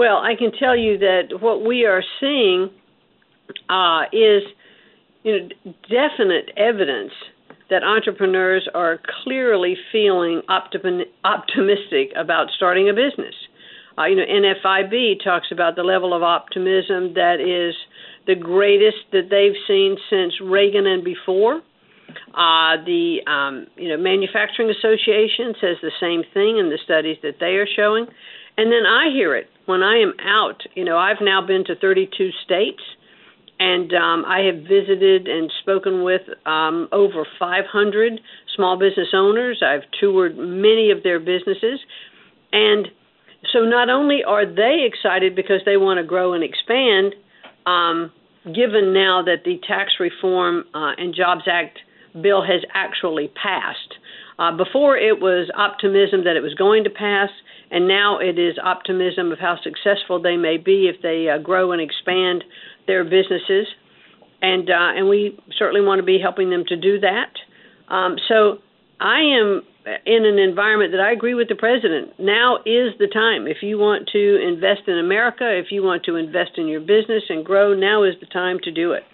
Well, I can tell you that what we are seeing uh, is you know, definite evidence that entrepreneurs are clearly feeling optim- optimistic about starting a business. Uh, you know, NFIB talks about the level of optimism that is the greatest that they've seen since Reagan and before. Uh, the um, you know Manufacturing Association says the same thing in the studies that they are showing, and then I hear it when I am out. You know, I've now been to 32 states and um, I have visited and spoken with um, over 500 small business owners. I've toured many of their businesses, and so not only are they excited because they want to grow and expand, um, given now that the Tax Reform uh, and Jobs Act bill has actually passed. Uh, before it was optimism that it was going to pass, and now it is optimism of how successful they may be if they uh, grow and expand their businesses, and uh, and we certainly want to be helping them to do that. Um, so I am in an environment that I agree with the president. Now is the time. If you want to invest in America, if you want to invest in your business and grow, now is the time to do it.